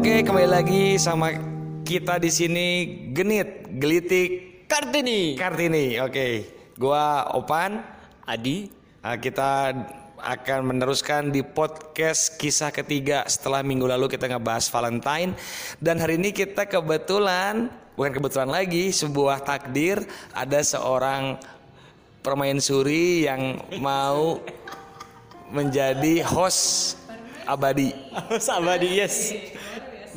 Oke, kembali lagi sama kita di sini Genit, Gelitik, Kartini. Kartini. Oke, gua Opan. Adi. Nah, kita akan meneruskan di podcast kisah ketiga setelah minggu lalu kita ngebahas Valentine dan hari ini kita kebetulan bukan kebetulan lagi sebuah takdir ada seorang permaisuri yang mau menjadi host abadi. Host abadi yes.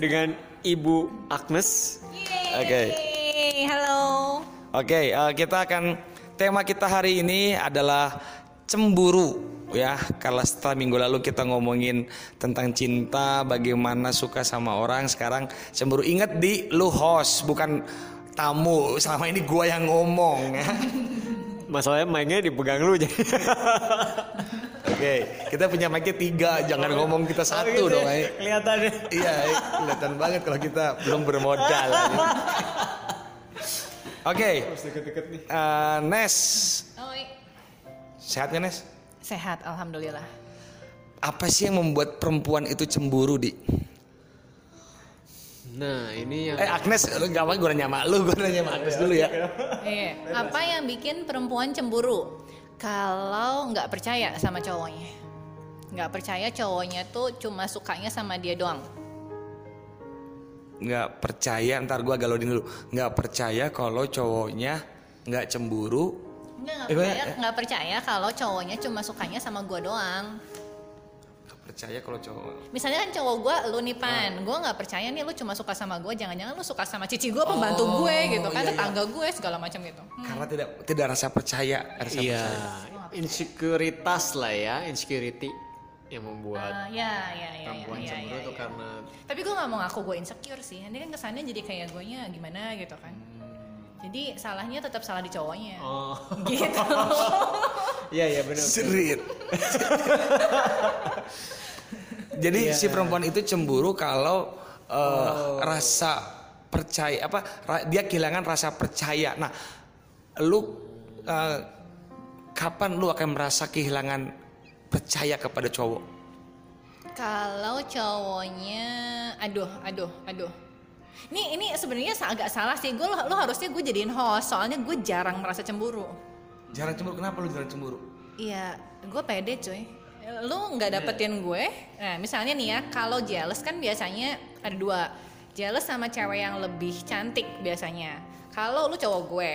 Dengan Ibu Agnes. Oke. Yeay, halo. Oke, eh, kita akan tema kita hari ini adalah cemburu ya. Kalau setelah minggu lalu kita ngomongin tentang cinta, bagaimana suka sama orang, sekarang cemburu. Ingat di lu host, bukan tamu. Selama ini gua yang ngomong ya. Masalahnya mainnya dipegang lu jadi. Oke, kita punya mic tiga, jangan ngomong kita satu gitu dong. ya. Kelihatannya. Iya, kelihatan banget kalau kita belum bermodal. Oke, Deket-deket nih. eh, Nes, Oi. sehat nggak Nes? Sehat, alhamdulillah. Apa sih yang membuat perempuan itu cemburu di? Nah, ini yang Eh Agnes, lu gak apa gue nanya sama lu, gue nanya sama Agnes dulu ya. Iya. Apa yang bikin perempuan cemburu? Kalau nggak percaya sama cowoknya, nggak percaya cowoknya tuh cuma sukanya sama dia doang. Nggak percaya, ntar gue galodin dulu. Nggak percaya kalau cowoknya nggak cemburu. Nggak nggak Eh, gua- percaya, nggak percaya kalau cowoknya cuma sukanya sama gua doang. Percaya kalau cowok. Misalnya kan cowok gua lu nih pan, gua nggak percaya nih lu cuma suka sama gua, jangan-jangan lu suka sama cici gua, pembantu Oh, gue gitu kan, iya, iya. tetangga gue segala macam gitu. Hmm. Karena tidak tidak rasa percaya, rasa Iya, percaya. insekuritas lah ya, insecurity yang membuat Ah, ya, ya, ya, perempuan ya, ya, cemburu ya, tuh ya. karena Tapi gue nggak mau ngaku gue insecure sih. Nanti kan kesannya jadi kayak gue nya gimana gitu kan. Jadi salahnya tetap salah di cowoknya. oh Gitu. iya iya benar. Serit. Jadi si perempuan itu cemburu kalau eh, rasa percaya apa ra- dia kehilangan rasa percaya. Nah, lu eh, kapan lu akan merasa kehilangan percaya kepada cowok? Kalau cowoknya, aduh, aduh, aduh. Ini ini sebenarnya agak salah sih. Gue lo, lo harusnya gue jadiin host. Soalnya gue jarang merasa cemburu. Jarang cemburu. Kenapa lu jarang cemburu? Iya, gue pede cuy. Lu nggak dapetin gue. Nah, misalnya nih ya, kalau jealous kan biasanya ada dua. Jealous sama cewek yang lebih cantik biasanya. Kalau lu cowok gue,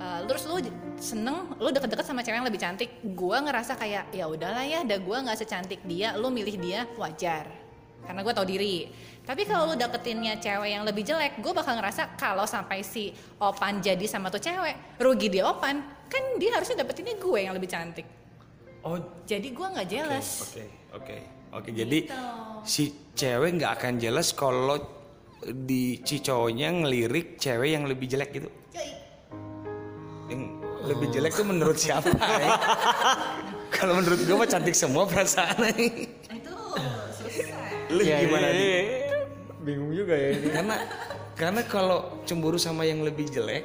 eh, terus lu seneng, lu deket-deket sama cewek yang lebih cantik, gue ngerasa kayak ya udahlah ya, dah gue nggak secantik dia, lu milih dia wajar, karena gue tau diri. Tapi kalau lu deketinnya cewek yang lebih jelek, gue bakal ngerasa kalau sampai si Opan jadi sama tuh cewek, rugi dia Opan, kan dia harusnya dapetinnya gue yang lebih cantik. Oh, Jadi gue nggak jealous. Oke, oke, oke. Jadi Gitu. si cewek nggak akan jelas kalau di si cowoknya ngelirik cewek yang lebih jelek gitu. Yoi. Yang lebih jelek tuh menurut siapa? ya? Kalau menurut gue mah cantik semua perasaan nih. Itu susah. Lu Iya, gimana nih? iya. Bingung juga ya ini. Karena karena kalau cemburu sama yang lebih jelek,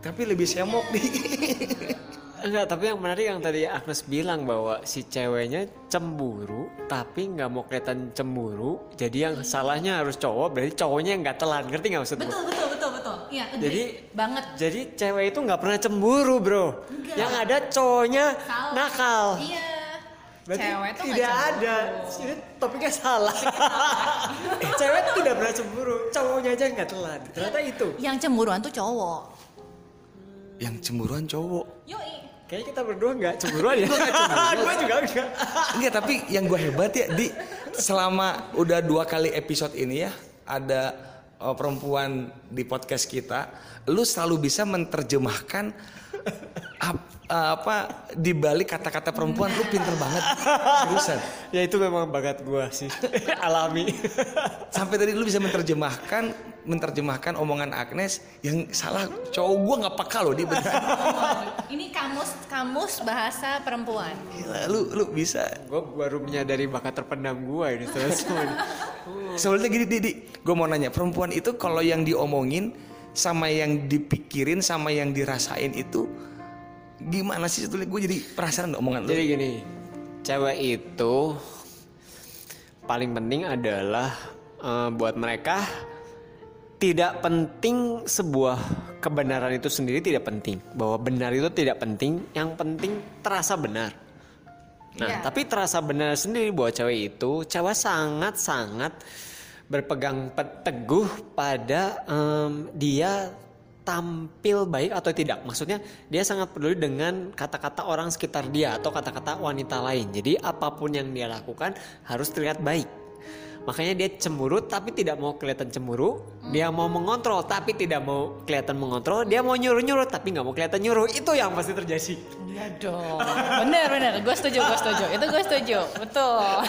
tapi lebih semok nih. Enggak, tapi yang menarik yang tadi Agnes bilang bahwa si ceweknya cemburu tapi nggak mau kelihatan cemburu. Jadi yang salahnya harus cowok, berarti cowoknya yang nggak telan. Ngerti nggak maksud gue? Betul betul betul betul. Iya. Jadi- banget. Jadi cewek itu nggak pernah cemburu, bro. Enggak. Yang ada cowoknya Salah. nakal. Iya. Berarti Cewek tuh nggak tidak cemburu. ada. Ini topiknya salah. cewek tuh tidak pernah cemburu, cowoknya aja nggak telan. Ternyata itu. Yang cemburuan tuh cowok. Yang cemburuan cowok. Yoi. Kayaknya kita berdua nggak cemburuan ya. Gue juga enggak. Enggak, tapi yang gue hebat ya di selama udah dua kali episode ini ya ada uh, perempuan di podcast kita, lu selalu bisa menerjemahkan ap- uh, apa di balik kata-kata perempuan lu pinter banget. Seriusan. ya itu memang bakat gue sih. Alami. Sampai tadi lu bisa menerjemahkan menerjemahkan omongan Agnes yang salah cowok gua nggak peka loh dia beneran. Ini kamus kamus bahasa perempuan. Gila, lu lu bisa gue baru menyadari bakat terpendam gue ini terus. Soalnya gini Didi, gue mau nanya perempuan itu kalau yang diomongin sama yang dipikirin sama yang dirasain itu gimana sih sebetulnya gue jadi perasaan omongan lu. Jadi gini, cewek itu paling penting adalah eh, buat mereka tidak penting sebuah kebenaran itu sendiri tidak penting. Bahwa benar itu tidak penting yang penting terasa benar. Nah Iya. tapi terasa benar sendiri buat cewek itu cewek sangat sangat berpegang pe- teguh pada em, dia tampil baik atau tidak. Maksudnya dia sangat peduli dengan kata-kata orang sekitar dia atau kata-kata wanita lain. Jadi apa pun yang dia lakukan harus terlihat baik Makanya dia cemburu tapi tidak mau kelihatan cemburu. Dia mau mengontrol tapi tidak mau kelihatan mengontrol. Dia mau nyuruh-nyuruh tapi nggak mau kelihatan nyuruh. Itu yang pasti terjadi. Iya dong. Bener bener. Gue setuju gue setuju. Itu gue setuju. Betul.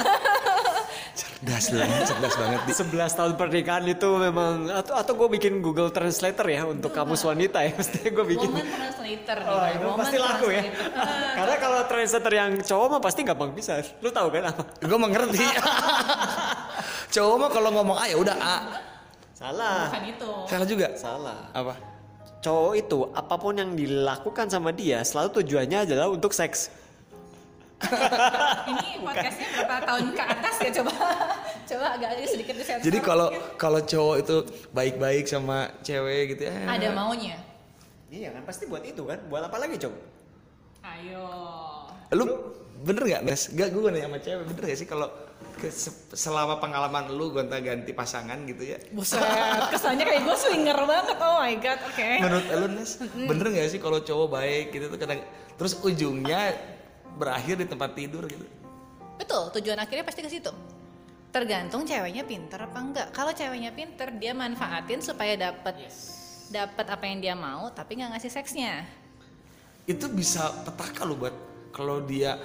cerdas lu ya, cerdas banget di 11 tahun pernikahan itu memang atau atau gue bikin Google Translator ya untuk kamus wanita ya. Mesti gue bikin. Woman translator. Oh, nih, itu woman pasti laku ya. Karena kalau translator yang cowok mah pasti gampang bisa. Lu tahu kan apa? gue mengerti cowok mah kalau ngomong A ya udah A Salah. Bukan itu. salah juga Salah. apa Cowok itu apa pun yang dilakukan sama dia selalu tujuannya adalah untuk seks. Ini podcastnya berapa tahun ke atas ya coba. coba agak sedikit disensor. jadi kalau kalau cowok itu baik-baik sama cewek gitu ya ada maunya. Iya kan pasti buat itu kan. Buat apa lagi coba? Ayo. lu bener nggak Nes? Gak gue nanya sama cewek bener gak sih kalau ke- selama pengalaman lu gonta ganti pasangan gitu ya Buset, kesannya kayak gue swinger banget. Oh my god, oke. menurut lu Nes bener gak sih kalau cowok baik gitu tuh kadang terus ujungnya berakhir di tempat tidur gitu Betul, tujuan akhirnya pasti ke situ. Tergantung ceweknya pinter apa enggak. Kalau ceweknya pinter, dia manfaatin supaya dapat dapat apa yang dia mau, tapi nggak ngasih seksnya. itu bisa petaka lo buat kalau dia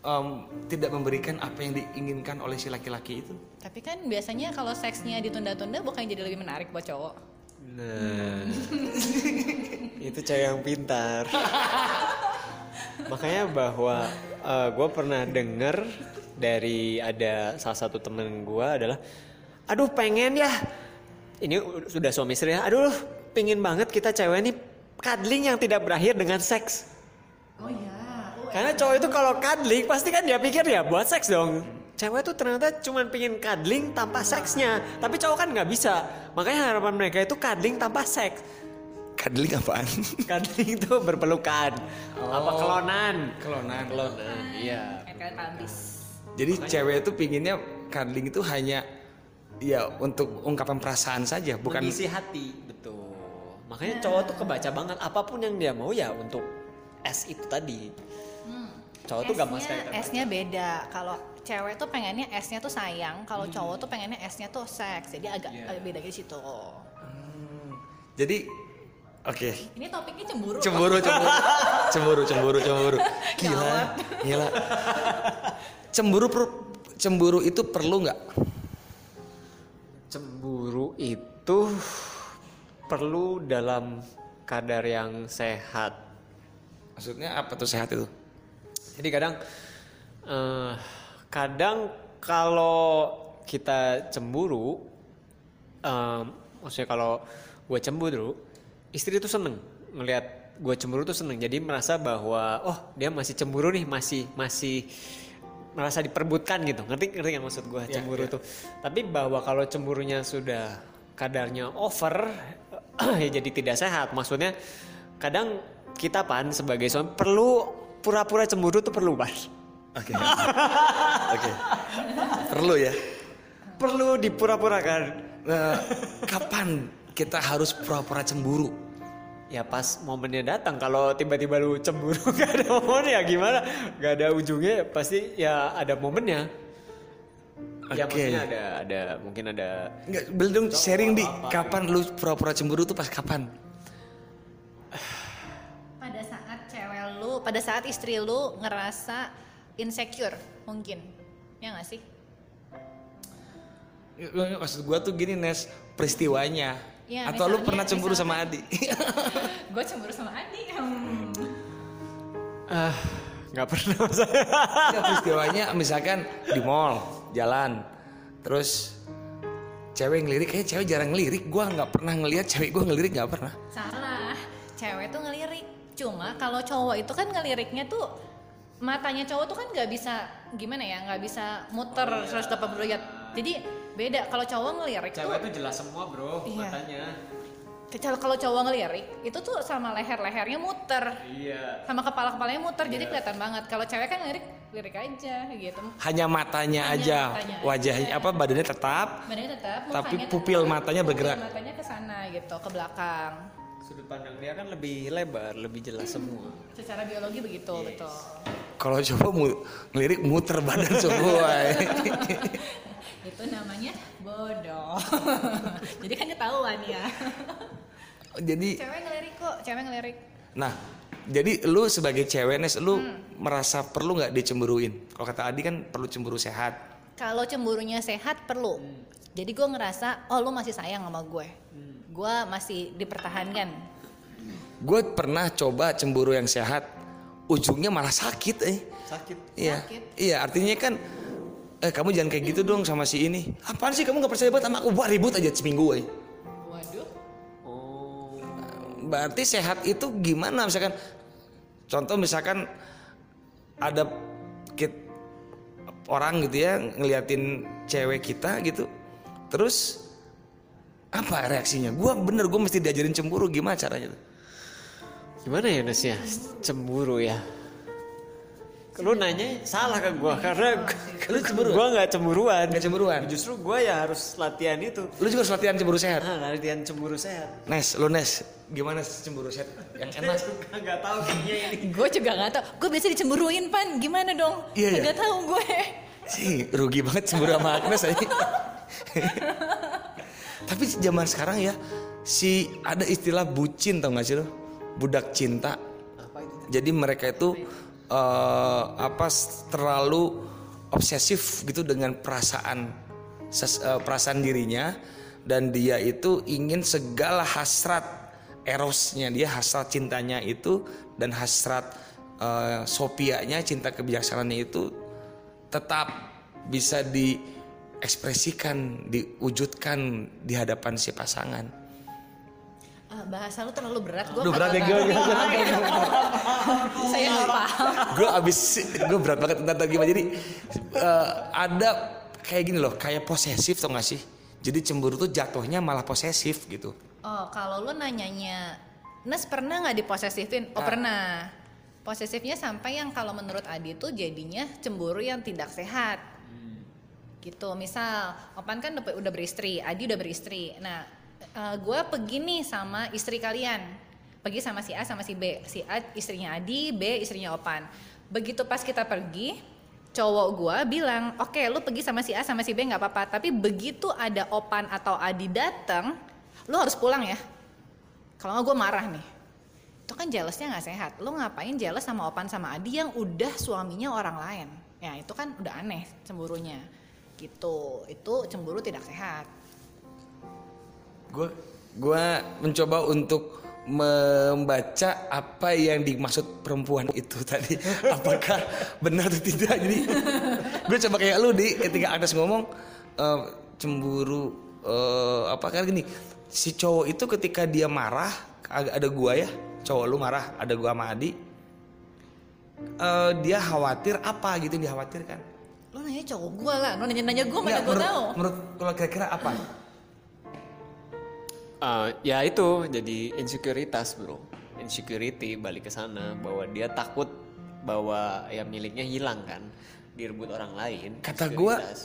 em, tidak memberikan apa yang diinginkan oleh si laki-laki itu Tapi kan biasanya kalau seksnya ditunda-tunda bukannya jadi lebih menarik buat cowok. Nah, itu cewek yang pintar. Makanya bahwa gue pernah denger dari ada salah satu temen gue adalah, aduh pengen ya, ini sudah suami istri ya, aduh pengen banget kita cewek ini cuddling yang tidak berakhir dengan seks. Oh iya. Karena cowok itu kalau cuddling pasti kan dia pikir ya buat seks dong. Cewek tuh ternyata cuma pengen cuddling tanpa seksnya. Tapi cowok kan nggak bisa. Makanya harapan mereka itu cuddling tanpa seks. cuddling apaan Cuddling itu berpelukan. Apa kelonan? kelonan Kelonan, iya. Jadi cewek itu pinginnya cuddling itu hanya ya untuk ungkapan perasaan saja bukan Mengisi hati, betul. Makanya cowok tuh kebaca banget apa pun yang dia mau ya untuk S itu tadi. Cowok tuh gampang sekali. S-nya, S-nya beda. Kalau cewek tuh pengennya S-nya tuh sayang, kalau cowok tuh pengennya S-nya tuh seks. Jadi agak, Iya. agak beda di situ. jadi oke Ini topiknya cemburu. cemburu cemburu cemburu cemburu cemburu gila gila cemburu per- cemburu itu perlu nggak Cemburu itu perlu dalam kadar yang sehat. maksudnya apa tuh sehat itu Jadi kadang eh, kadang kalau kita cemburu, em, maksudnya kalau gue cemburu, istri tuh seneng ngelihat gue cemburu tuh seneng. Jadi merasa bahwa oh dia masih cemburu nih, masih masih merasa diperbutkan gitu. Ngerti ngerti nggak maksud gue cemburu tuh. Tapi bahwa kalau cemburunya sudah kadarnya over, ya jadi tidak sehat. Maksudnya kadang kita pan sebagai suami perlu pura-pura cemburu tuh perlu pan. oke oke perlu ya Perlu dipura-purakan. Nah, kapan kita harus pura-pura cemburu Ya pas momennya datang kalau tiba-tiba lu cemburu gak ada momennya gimana? Gak ada ujungnya pasti ya ada momennya. Ya Oke. maksudnya ada ada mungkin ada Nggak, belum sharing di kapan lu pura-pura cemburu tuh pas kapan lu, pada saat istri lu ngerasa insecure mungkin. Ya gak sih? maksud gua tuh gini Nes peristiwanya Ya, atau lu misalnya- pernah cemburu sama misalnya- Adi Gue cemburu sama Adi. Hmm. ah nggak pernah. Ya, peristiwanya misalkan di mall jalan terus cewek ngelirik kayak cewek jarang ngelirik gua nggak pernah ngelihat cewek gua ngelirik nggak pernah Salah. Cewek tuh ngelirik. Cuma kalau cowok itu kan ngeliriknya tuh matanya cowok tuh kan nggak bisa gimana ya nggak bisa muter 180 derajat Jadi beda kalau cowok ngelirik Cewek tuh tuh jelas semua bro Iya. matanya. Kalau- kalau cowok ngelirik itu tuh sama leher-lehernya muter, Iya. sama kepala-kepalanya muter, jadi kelihatan banget. Kalau cewek kan lirik lirik aja gitu. Hanya matanya Hanya aja, matanya wajahnya aja. apa badannya tetap. Badannya tetap, Tapi pupil tetap, matanya pupil bergerak. matanya ke sana gitu, ke belakang. Sudut pandang dia kan lebih lebar, lebih jelas semua. Secara biologi begitu, betul. Kalau coba mu- ngelirik muter badan semua. itu namanya bodoh. jadi kan ketahuan ya. Jadi cewek ngelirik kok, cewek ngelirik. Nah, jadi lu sebagai cewek Nes, lu Hmm. merasa perlu nggak dicemburuin? Kalau kata Adi kan perlu cemburu sehat. Kalau cemburunya sehat perlu. Jadi gue ngerasa, oh lu masih sayang sama gue. Gue masih dipertahankan. Gue pernah coba cemburu yang sehat, ujungnya malah sakit eh. Sakit. Iya, Sakit. iya artinya kan, eh kamu jangan kayak gitu dong sama si ini. Apaan sih kamu nggak percaya banget sama aku? Buat ribut aja seminggu eh. Waduh. Oh. Berarti sehat itu gimana? Misalkan, contoh misalkan ada kit, orang gitu ya ngeliatin cewek kita gitu, terus apa reaksinya? Gua bener gue mesti diajarin cemburu gimana caranya tuh? Gimana ya Nes ya? Cemburu ya. Lu nanya salah ke gua karena Lu cemburu? gua nggak cemburuan. Nggak cemburuan? Justru gua ya harus latihan itu. Lu juga harus latihan cemburu sehat. Nah, latihan cemburu sehat. Nes, lu Nes, gimana cemburu sehat yang enak? Juga nggak tahu kayaknya ini. Gue juga gak tau. Gue biasa dicemburuin pan. Gimana dong? Iya, iya. Gak tahu gue. Sih, rugi banget cemburu sama Agnes aja. Tapi zaman sekarang ya, si ada istilah bucin tau gak sih lo? Budak cinta. Jadi mereka itu eh, apa terlalu obsesif gitu dengan perasaan ses- eh, perasaan dirinya dan dia itu ingin segala hasrat erosnya dia hasrat cintanya itu dan hasrat eh, sopianya cinta kebijaksanaannya itu tetap bisa diekspresikan diwujudkan di hadapan si pasangan. Ah, bahasa lu terlalu berat. Gue Aduh, berat ya, gue- gue- Saya gak paham. gue abis gue berat banget tentang tadi gimana jadi eh, ada kayak gini loh kayak posesif tau gak sih jadi cemburu tuh jatuhnya malah posesif gitu Oh, kalau lu nanyanya, Nes pernah nggak diposesifin? Oh Ah. pernah. Posesifnya sampai yang kalau menurut Adi tuh jadinya cemburu yang tidak sehat. Gitu, misal Opan kan udah, beristri, Adi udah beristri. Nah, gue pergi nih sama istri kalian, pergi sama si A sama si B. Si A istrinya Adi, B istrinya Opan. Begitu pas kita pergi, cowok gue bilang, oke lu pergi sama si A sama si B nggak apa-apa. Tapi begitu ada Opan atau Adi datang, lu harus pulang ya. Kalau nggak gue marah nih. Itu kan jealousnya nggak sehat. Lu ngapain jealous sama Opan sama Adi yang udah suaminya orang lain? Ya itu kan udah aneh cemburunya. Gitu. Itu cemburu tidak sehat. gue gue mencoba untuk membaca apa yang dimaksud perempuan itu tadi. Apakah benar atau tidak? Jadi gue coba kayak lu di. Ketika Agnes ngomong eh, cemburu eh, apa kan gini. Si cowok itu ketika dia marah ada ada gua ya cowok lu marah ada gua sama Adi eh, dia khawatir apa gitu yang dikhawatirkan Lu nanya cowok gue lah. Lu nanya-nanya gue mana gue tahu. menurut kalau kira-kira apa Eh, ya itu jadi insekuritas bro insecurity balik ke sana bahwa dia takut bahwa ya miliknya hilang kan direbut orang lain Kata gua, Insekuritas.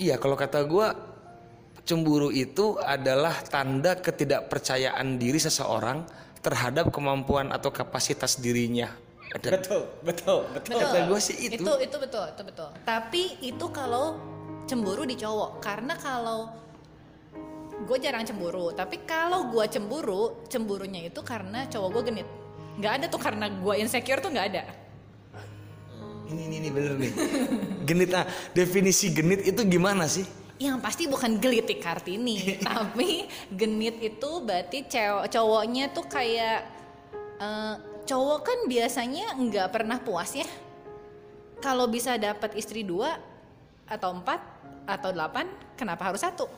iya kalau kata gua cemburu itu adalah tanda ketidakpercayaan diri seseorang terhadap kemampuan atau kapasitas dirinya. Ada betul betul betul Betul. Kata gua sih itu. Itu itu betul, itu betul. Tapi itu kalau cemburu di cowok. Karena kalau gue jarang cemburu, tapi kalau gue cemburu, cemburunya itu karena cowok gue genit. Nggak ada tuh karena gue insecure tuh nggak ada. Ini ini, ini bener nih. genit nah, definisi genit itu gimana sih? Yang pasti bukan gelitik kartini, tapi genit itu berarti cowoknya tuh kayak eh, cowok kan biasanya nggak pernah puas ya. Kalau bisa dapat istri dua atau empat atau delapan, kenapa harus satu?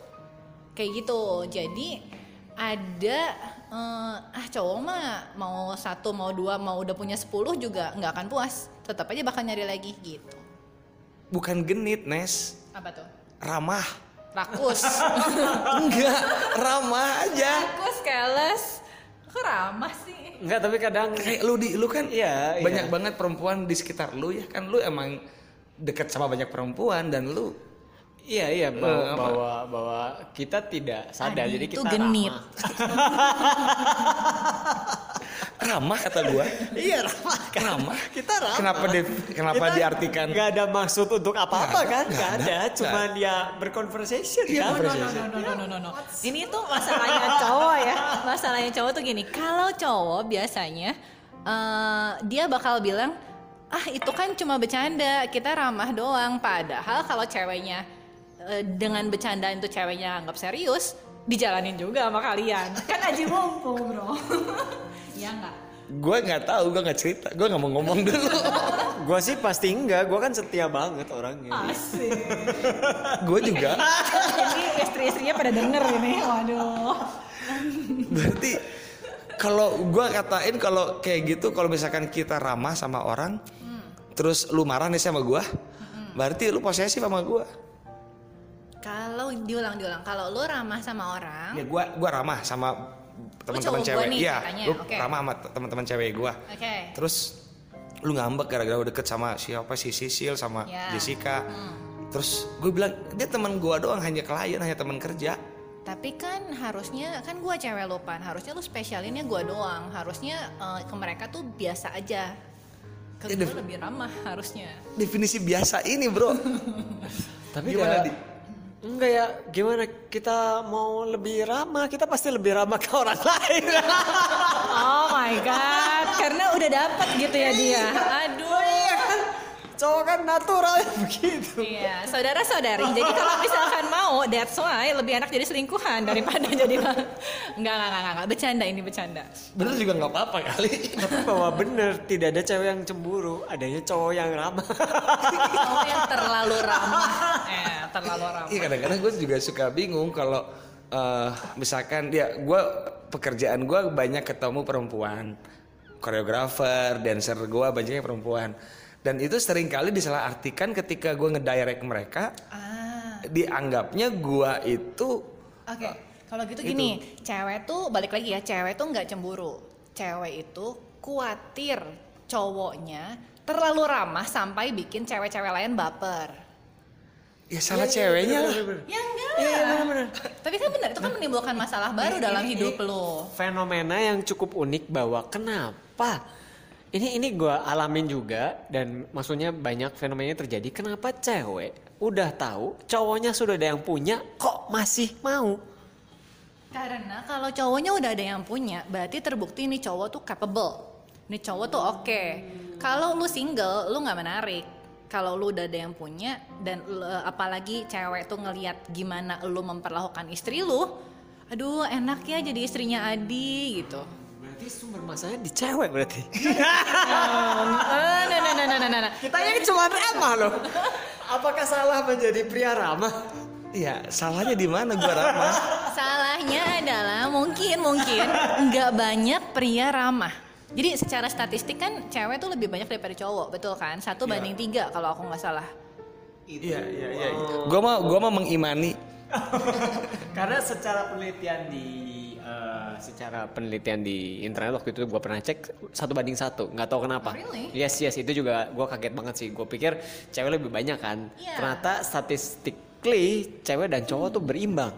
Kayak gitu. Jadi ada eh, ah cowok mah mau satu mau dua mau udah punya sepuluh juga nggak akan puas. Tetap aja bakal nyari lagi gitu. Bukan genit, Nes. Apa tuh? Ramah. rakus Enggak, ramah aja. rakus keles kok ramah sih Enggak, tapi kadang Kayak lu di lu kan Iya, iya. banyak banget perempuan di sekitar lu ya kan lu emang deket sama banyak perempuan dan lu Iya iya Eh, bahwa, apa? bahwa bahwa kita tidak sadar Adi jadi itu kita genit. ramah. kata gua. Iya ramah kan. Ramah. Kita ramah. Kenapa di- kenapa Kita diartikan? Nggak ada maksud untuk apa-apa kan? nggak ada, ada. Cuman ya berconversation Iya, kan. conversation. no, no, no, no, no. Ini tuh masalahnya cowok ya. Masalahnya cowok tuh gini. Kalau cowok biasanya eh, dia bakal bilang, ah itu kan cuma bercanda, kita ramah doang. Padahal kalau ceweknya eh, dengan bercanda itu ceweknya anggap serius, dijalanin juga sama kalian. Kan aji mumpung bro. Iya nggak? Gue nggak tahu, gue nggak cerita, gue nggak mau ngomong dulu. Gua sih pasti enggak. Gua kan setia banget orangnya. Asik. gue juga. Ini istri-istrinya pada denger ini. Waduh. Berarti kalau gue katain kalau kayak gitu, kalau misalkan kita ramah sama orang, terus lu marah nih sama gue, berarti lu posesif sama gue. Kalau diulang-diulang, kalau lu ramah sama orang, Ya gue gua ramah sama teman-teman gua cewek. nih Iya, lu oke. ramah sama teman-teman cewek gue. oke. Terus lu ngambek gara-gara udah deket sama siapa si Sisil sama Ya. Jessica. Terus gue bilang dia teman gue doang hanya klien hanya teman kerja. Tapi kan harusnya kan gua cewek lu pan, harusnya lu spesialinnya gua doang. Harusnya eh, ke mereka tuh biasa aja. Ke Ya, gua lebih ramah harusnya. Definisi biasa ini bro. Tapi Gimana, Di? Enggak ya, gimana kita mau lebih ramah? Kita pasti lebih ramah ke orang lain. Oh my god, karena udah dapet gitu ya dia. Aduh. Cowok kan natural begitu. Iya, saudara-saudari. Jadi kalau misalkan mau, that's why lebih enak jadi selingkuhan daripada jadi enggak enggak enggak enggak, enggak. bercanda ini bercanda. Bener juga nggak apa-apa kali. Tapi bahwa bener tidak ada cewek yang cemburu, adanya cowok yang ramah. Cowok yang terlalu ramah. Eh, terlalu ramah. Iya kadang-kadang gue juga suka bingung kalau eh, misalkan ya gue pekerjaan gue banyak ketemu perempuan, koreografer, dancer gue banyaknya perempuan. Dan itu sering kali disalahartikan ketika gue ngedirect mereka, Ah. Dianggapnya gue itu Oke, kalau gitu gini, cewek tuh balik lagi ya, cewek tuh nggak cemburu. Cewek itu khawatir cowoknya terlalu ramah sampai bikin cewek-cewek lain baper. ya salah ceweknya lah. Ya enggak. Iya benar-benar. Tapi kan benar itu kan menimbulkan masalah baru dalam hidup lo. Fenomena yang cukup unik bahwa kenapa ini ini gue alamin juga dan maksudnya banyak fenomenanya terjadi. Kenapa cewek udah tahu cowoknya sudah ada yang punya kok masih mau? Karena kalau cowoknya udah ada yang punya, berarti terbukti nih cowok tuh capable. Nih cowok tuh oke. Kalau lu single, lu nggak menarik. Kalau lu udah ada yang punya dan lu- apalagi cewek tuh ngelihat gimana lu memperlakukan istri lu, aduh enak ya jadi istrinya Adi gitu. Berarti sumber masalahnya di cewek berarti. Eh, nah, nah, nah, nah, nah, nah. Kita ini cuma ramah loh. Apakah salah menjadi pria ramah? Iya salahnya di mana gue ramah? Salahnya adalah mungkin mungkin nggak banyak pria ramah. Jadi secara statistik kan cewek tuh lebih banyak daripada cowok, betul kan? Satu banding tiga kalau aku nggak salah. Iya iya iya. Gue mau gue mau mengimani. Karena secara penelitian di secara penelitian di internet waktu itu gue pernah cek satu banding satu, nggak tahu kenapa. Oh, really? Yes yes itu juga gue kaget banget sih. Gue pikir cewek lebih banyak kan. Iya. Ternyata statistically cewek dan cowok tuh berimbang.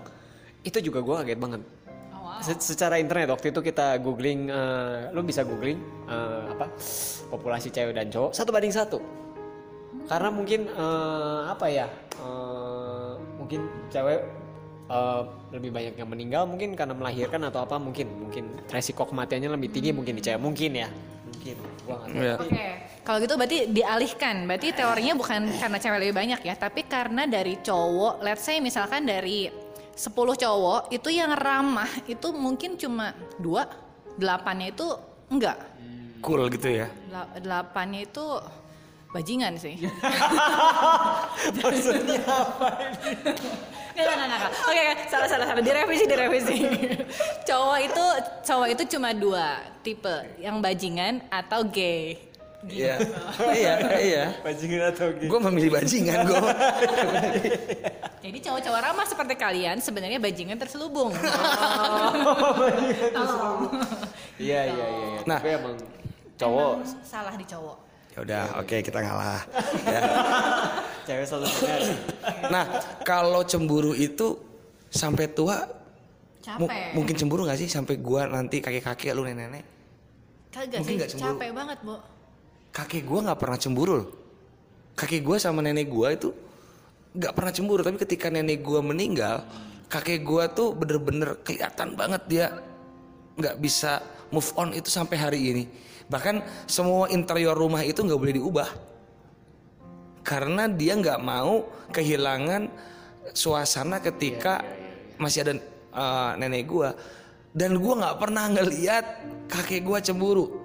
Itu juga gue kaget banget. Oh, wow. Se- secara internet waktu itu kita googling, eh, lo bisa googling eh, apa populasi cewek dan cowok satu banding satu. Karena mungkin eh, apa ya, eh, mungkin cewek eh, lebih banyak yang meninggal mungkin karena melahirkan atau apa mungkin mungkin resiko kematiannya lebih tinggi mungkin di cewek mungkin ya mungkin gua nggak tahu. Iya. Oke, kalau gitu berarti dialihkan. Berarti teorinya bukan karena cewek lebih banyak ya, tapi karena dari cowok, let's say misalkan dari 10 cowok itu yang ramah itu mungkin cuma dua, delapannya itu enggak. Cool gitu ya. Dela- Delapannya itu bajingan sih. maksudnya apa ini Nggak, nggak, nggak, nggak. Oke, oke. salah, salah, salah. Direvisi, direvisi. cowok itu, cowok itu cuma dua tipe, yang bajingan atau gay. Iya, iya, iya. Bajingan atau Gue memilih bajingan gue. Jadi cowok-cowok ramah seperti kalian sebenarnya bajingan terselubung. Tolong. Iya iya iya. iya. Nah. Tapi emang cowok Emang salah di cowok. Ya udah, oke kita ngalah. Ya. cewek selalu benar. Nah, kalau cemburu itu sampai tua Capek. mungkin cemburu gak sih sampai gua nanti kakek-kakek lu nenek-nenek? Kagak mungkin sih, nggak cemburu. capek banget, Bu. Kakek gua nggak pernah cemburu loh. Kakek gua sama nenek gua itu nggak pernah cemburu, tapi ketika nenek gua meninggal, kakek gua tuh bener-bener kelihatan banget dia nggak bisa move on itu sampai hari ini. Bahkan semua interior rumah itu nggak boleh diubah. Karena dia nggak mau kehilangan suasana ketika masih ada uh, nenek gua. Dan gua nggak pernah ngeliat kakek gua cemburu.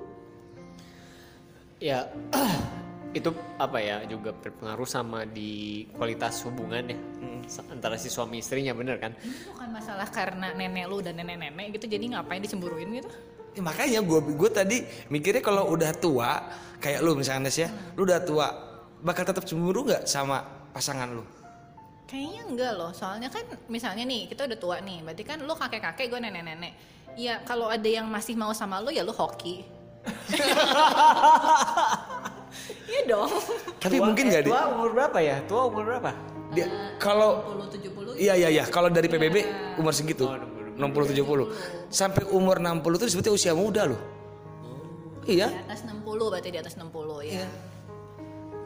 Ya itu apa ya juga berpengaruh sama di kualitas hubungan ya. Sa- antara si suami istrinya bener kan? Ini bukan masalah karena nenek lu dan nenek-nenek gitu, jadi ngapain dicemburuin gitu? Ya, makanya gue gue tadi mikirnya kalau udah tua kayak lu misalnya Nes ya, lu udah tua bakal tetap cemburu nggak sama pasangan lu? Kayaknya enggak loh, soalnya kan misalnya nih kita udah tua nih, berarti kan lu kakek-kakek, gue nenek-nenek. Ya kalau ada yang masih mau sama lu ya lu hoki. Iya dong. Tapi Tua- mungkin eh, nggak di Tua umur berapa ya? Tua umur berapa? dia kalau 60 70 iya iya iya kalau dari PBB umur segitu 60 70 sampai umur 60 itu disebutnya usia muda loh. Iya. di atas 60 berarti di atas 60 ya.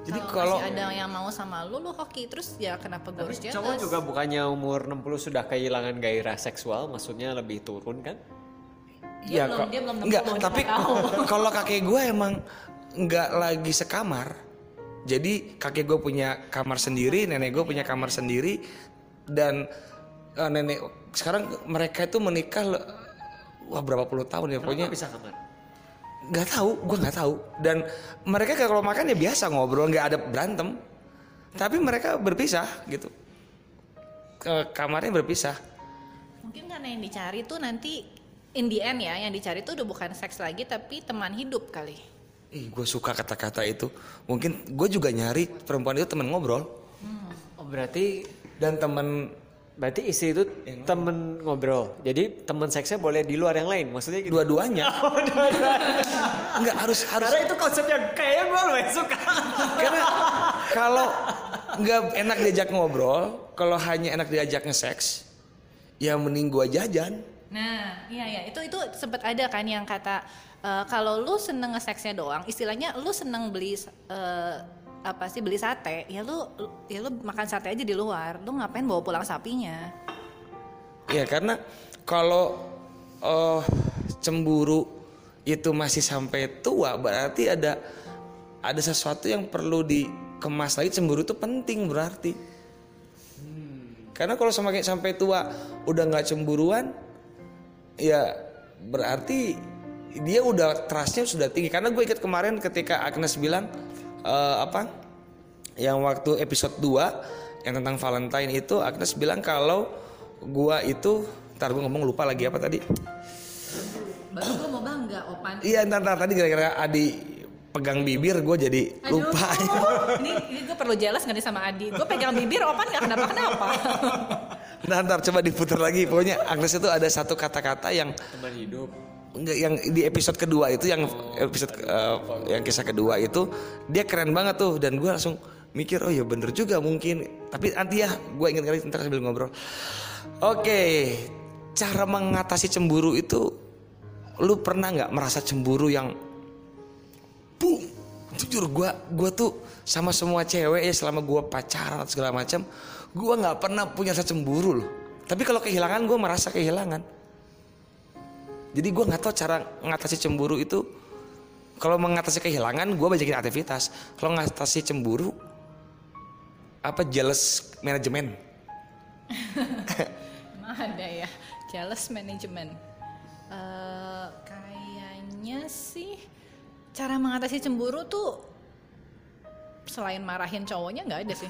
Jadi kalau kalau masih ada yang mau sama lu lu hoki terus ya kenapa gue harus? Cowok juga bukannya umur 60 sudah kehilangan gairah seksual, maksudnya lebih turun kan? Dia Iya, belum- kok- dia belum enggak, 60, dia tapi kalau kakek gue emang nggak lagi sekamar. Jadi kakek gue punya kamar sendiri, nenek gue punya kamar sendiri, dan eh, nenek sekarang mereka itu menikah le- wah berapa puluh tahun ya pokoknya bisa kamar? nggak tahu, gue nggak tahu. Dan mereka kalau makan ya biasa ngobrol, nggak ada berantem. Tapi mereka berpisah gitu. Ke kamarnya berpisah. Mungkin karena yang dicari tuh nanti in the end ya, yang dicari tuh udah bukan seks lagi tapi teman hidup kali. Ih, gue suka kata-kata itu. Mungkin gue juga nyari perempuan itu teman ngobrol Oh berarti dan teman berarti istri itu temen ngobrol. Jadi temen seksnya boleh di luar yang lain, maksudnya gitu. dua-duanya. Enggak harus harus Karena itu konsepnya kayaknya gue lebih suka. karena kalau nggak enak diajak ngobrol, kalau hanya enak diajak nge-seks, ya mending gue jajan. Nah, iya ya, itu itu sempat ada kan yang kata eh, kalau lu seneng nge-seksnya doang, istilahnya lu seneng beli eh, apa sih beli sate, ya lu ya lu makan sate aja di luar, lu ngapain bawa pulang sapinya? Ya karena kalau eh, cemburu itu masih sampai tua, berarti ada ada sesuatu yang perlu dikemas lagi. Cemburu itu penting berarti. Karena kalau semakin sampai tua udah nggak cemburuan, ya berarti dia udah trustnya sudah tinggi. Karena gue ingat kemarin ketika Agnes bilang eh, apa, yang waktu episode 2 yang tentang Valentine itu Agnes bilang kalau gua itu, ntar gue ngomong lupa lagi apa tadi. Baru gue mau bangga, Opan. Iya ntar, ntar tadi gara-gara Adi pegang bibir gue jadi Aduh, lupa. ini, ini gue perlu jelas gak nih sama Adi? Gue pegang bibir, Opan gak kenapa-kenapa. Nah, ntar coba diputar lagi. Pokoknya Agnes itu ada satu kata-kata yang Teman hidup. Yang di episode kedua itu yang episode eh, yang kisah kedua itu dia keren banget tuh. Dan gue langsung mikir oh ya bener juga mungkin. Tapi nanti ya gue ingat kali ntar sambil ngobrol. Oke cara mengatasi cemburu itu lu pernah nggak merasa cemburu yang boom? Jujur gue gue tuh sama semua cewek ya selama gue pacaran segala macam gue nggak pernah punya rasa cemburu loh. Tapi kalau kehilangan gue merasa kehilangan jadi gue nggak tahu cara mengatasi cemburu itu. Kalau mengatasi kehilangan, gue banyakin aktivitas. Kalau mengatasi cemburu, apa jealous manajemen? Ada ya, jealous management. Eh, kayaknya sih cara mengatasi cemburu tuh selain marahin cowoknya nggak ada sih.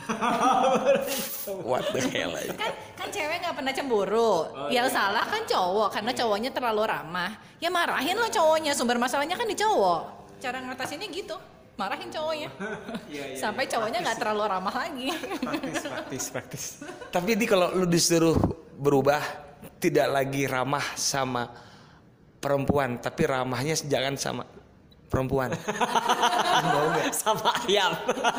What the hell? aja. kan kan cewek nggak pernah cemburu. yang salah kan cowok karena cowoknya terlalu ramah. Ya marahin lo cowoknya. Sumber masalahnya kan di cowok. Cara ngatasinnya gitu. marahin cowoknya. Iya, iya, Sampai cowoknya nggak terlalu ramah lagi. praktis praktis praktis Tapi di kalau lu disuruh berubah tidak lagi ramah sama perempuan, tapi ramahnya jangan sama perempuan. Mau nggak? sama ayam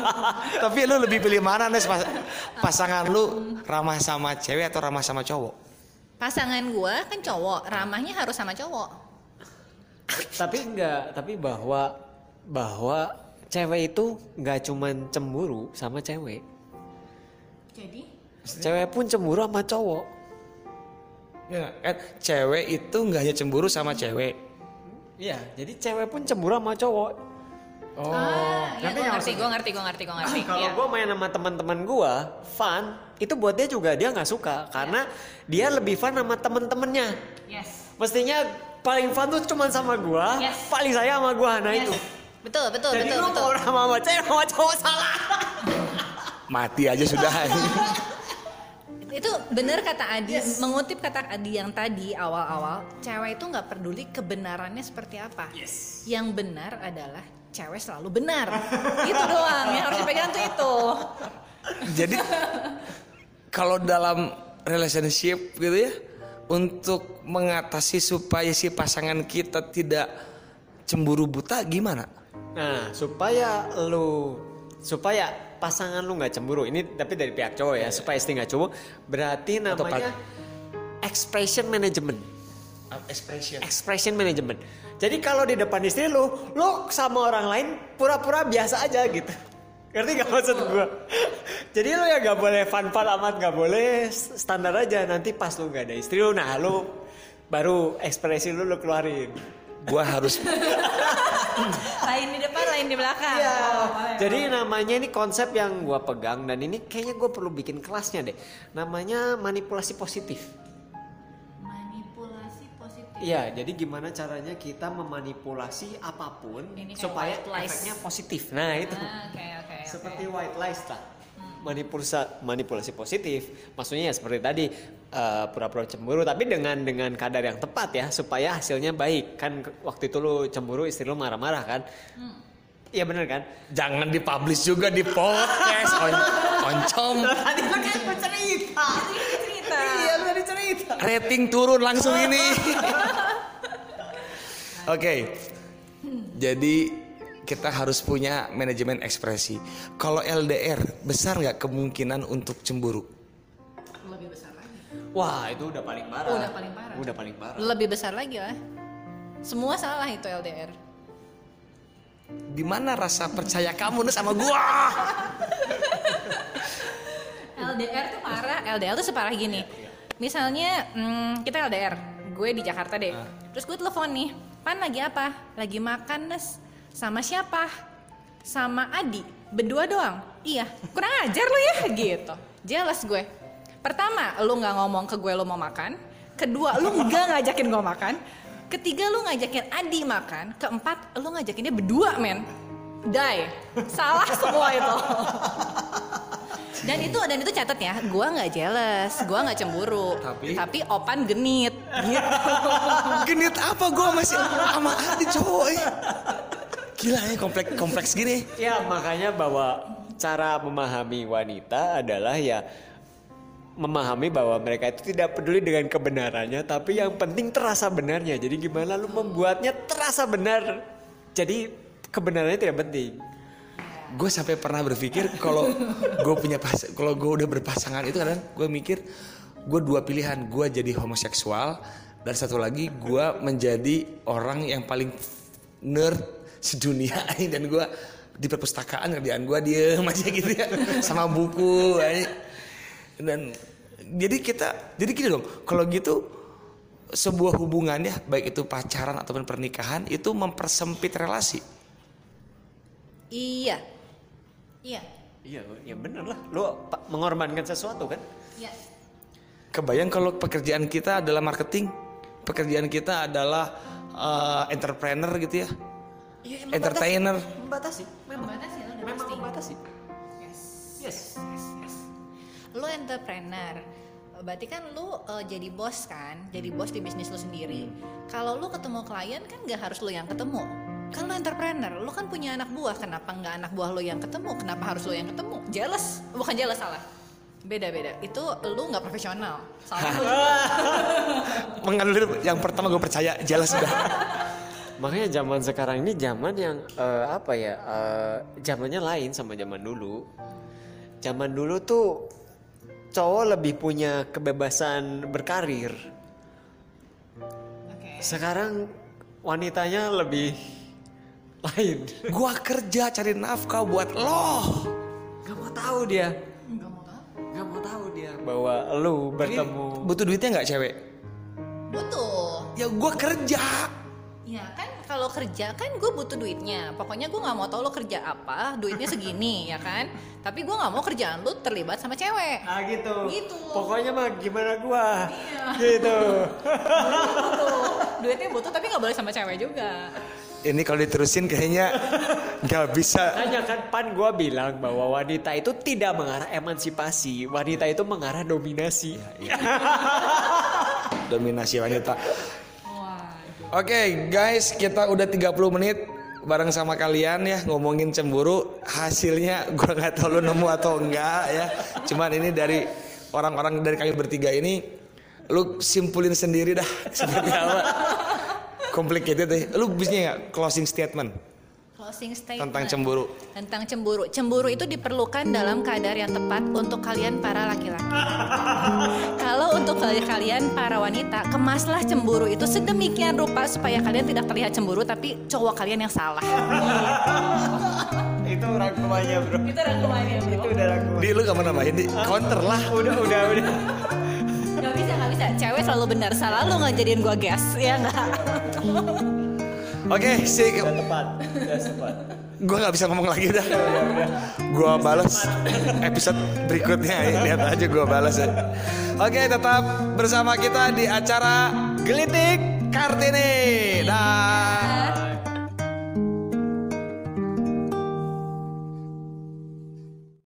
Tapi lu lebih pilih mana Nes Pas- pasangan lu ramah sama cewek atau ramah sama cowok? Pasangan gua kan cowok, ramahnya harus sama cowok. tapi enggak tapi bahwa bahwa cewek itu nggak cuman cemburu sama cewek Jadi cewek pun cemburu sama cowok Ya, kan cewek itu nggak hanya cemburu sama cewek. Iya jadi cewek pun cemburu sama cowok Oh, ah, ya ngerti gue ngerti, gue ngerti, gue ngerti, gue ngerti. kalau Iya. gue main sama teman-teman gue fun itu buat dia juga dia nggak suka karena dia lebih fun sama temen-temennya Yes. mestinya paling fun tuh cuman sama gue Yes. paling saya sama gue nah Yes. itu Betul, betul, jadi betul, lu betul. mau sama sama cewek sama cowok salah mati aja sudah. Itu bener kata Adi, mengutip kata Adi yang tadi awal-awal, cewek itu nggak peduli kebenarannya seperti apa. Yang benar adalah cewek selalu benar. itu doang yang harus dipegang tuh itu. Jadi kalau dalam relationship gitu ya, untuk mengatasi supaya si pasangan kita tidak cemburu buta gimana? Nah, supaya lu supaya pasangan lu nggak cemburu. Ini tapi dari pihak cowok ya, supaya istri nggak cemburu, berarti Atau namanya expression management. Expression. Expression management. Jadi kalau di depan istri lu, lu sama orang lain pura-pura biasa aja gitu. Ngerti gak maksud gua? Jadi lu ya gak boleh fun-fun amat, gak boleh standar aja. Nanti pas lu gak ada istri lu, nah lu baru ekspresi lu lu keluarin. Gua harus Lain di depan, lain di belakang. Iya. Oh, boleh, Jadi namanya ini konsep yang gua pegang dan ini kayaknya gue perlu bikin kelasnya deh. Namanya manipulasi positif. Manipulasi positif. Iya, jadi gimana caranya kita memanipulasi apa pun supaya efeknya positif. Nah itu Ah, oke, oke. seperti white lies lah. Manipulasi manipulasi positif, maksudnya ya seperti tadi eh, pura-pura cemburu, tapi dengan dengan kadar yang tepat ya supaya hasilnya baik. Kan waktu itu lu cemburu istri lu marah-marah kan? Iya bener kan? jangan dipublish juga di podcast. On- oncom. Tadi lu kan cerita. cerita. Iya lu tadi cerita. Rating turun langsung ini. Oke. Jadi kita harus punya manajemen ekspresi. Kalau LDR besar nggak kemungkinan untuk cemburu? Lebih besar lagi. Wah itu udah paling parah. Udah paling parah. Udah paling parah. Lebih besar lagi lah. Semua salah itu LDR. Di mana rasa percaya kamu nih sama gua? LDR tuh parah. LDR tuh separah gini. Misalnya hmm, kita LDR, gue di Jakarta deh. Terus gue telepon nih, Pan lagi apa? Lagi makan Nes. Sama siapa? Sama Adi. Berdua doang. Iya, kurang ajar lu ya gitu. Jelas gue. Pertama, lu nggak ngomong ke gue lu mau makan. Kedua, lu nggak ngajakin gue makan. Ketiga, lu ngajakin Adi makan. Keempat, lu ngajakin dia berdua, men. Die. Salah semua itu. Dan itu dan itu catat ya, gua nggak jealous, gua nggak cemburu, Tapi? Opan genit, gitu. Genit apa gua masih sama Adi cowok eh. Gila ya kompleks kompleks gini. Ya makanya bahwa cara memahami wanita adalah ya memahami bahwa mereka itu tidak peduli dengan kebenarannya tapi yang penting terasa benarnya. Jadi gimana lu membuatnya terasa benar. Jadi kebenarannya tidak penting. Gue sampai pernah berpikir kalau gue punya pas kalau gue udah berpasangan itu kadang gue mikir gue dua pilihan gue jadi homoseksual dan satu lagi gue menjadi orang yang paling nerd sedunia ini dan gue di perpustakaan kerjaan gue diem aja gitu ya sama buku aja. dan jadi kita jadi gini dong kalau gitu sebuah hubungannya baik itu pacaran ataupun pernikahan itu mempersempit relasi iya, iya, Iya, ya bener lah. Lu pa- mengorbankan sesuatu kan? iya. Kebayang kalau pekerjaan kita adalah marketing, pekerjaan kita adalah eh, entrepreneur gitu ya, Iya, entertainer. Membatasi. Memang. Membatasi udah Memang pasti. membatasi. Yes. Yes. Yes, yes. Lu entrepreneur, berarti kan lu eh, jadi bos kan, jadi bos di bisnis lu sendiri. Kalau lu ketemu klien kan gak harus lu yang ketemu, kan lo entrepreneur lo kan punya anak buah kenapa nggak anak buah lo yang ketemu kenapa harus lo yang ketemu jealous bukan jealous salah beda beda itu lo nggak profesional salah lo Mengalir yang pertama gue percaya jelas udah. Makanya zaman sekarang ini zaman yang eh, apa ya? eh, zamannya lain sama zaman dulu. Zaman dulu tuh cowok lebih punya kebebasan berkarir. Oke. Sekarang wanitanya lebih lain. Gua kerja cari nafkah buat lo. Gak mau tahu dia. nggak mau tahu Gak mau tahu dia bahwa lu Ini bertemu. butuh duitnya nggak cewek? butuh Ya gua kerja. Ya kan kalau kerja kan gue butuh duitnya. Pokoknya gue nggak mau tahu lo kerja apa, duitnya segini ya kan. Tapi gue nggak mau kerjaan lo terlibat sama cewek. Ah gitu. Gitu. Pokoknya mah gimana gua. Gitu. butuh, duitnya butuh tapi nggak boleh sama cewek juga. Ini kalau diterusin kayaknya nggak bisa. Hanya kan pan gua bilang bahwa wanita itu tidak mengarah emansipasi, wanita itu mengarah dominasi. Dominasi wanita. Oke guys, kita udah 30 menit bareng sama kalian ya ngomongin cemburu. Hasilnya gua nggak tahu lu nemu atau enggak ya. Cuman ini dari orang-orang dari kami bertiga ini lu simpulin sendiri dah seperti apa. Complicated deh. Lu bisnya nggak closing statement Closing statement tentang cemburu? Tentang cemburu. Cemburu itu diperlukan dalam kadar yang tepat untuk kalian para laki-laki. Kalau untuk kalian para wanita, kemaslah cemburu itu sedemikian rupa supaya kalian tidak terlihat cemburu tapi cowok kalian yang salah. itu rangkumannya, Bro. Itu rangkumannya, bro. Itu udah rangkuman. Di lu gak mau nambahin di counter lah. Udah, udah, udah. Gak bisa, gak bisa. Cewek selalu benar. Salah lu nggak jadiin gua gas, ya nggak? Oke, sih. Udah tepat. Udah tepat. Gua nggak bisa ngomong lagi dah. Gua balas episode berikutnya. ya. Lihat aja gua balas ya. Oke, tetap bersama kita di acara Gelitik Kartini. Dah.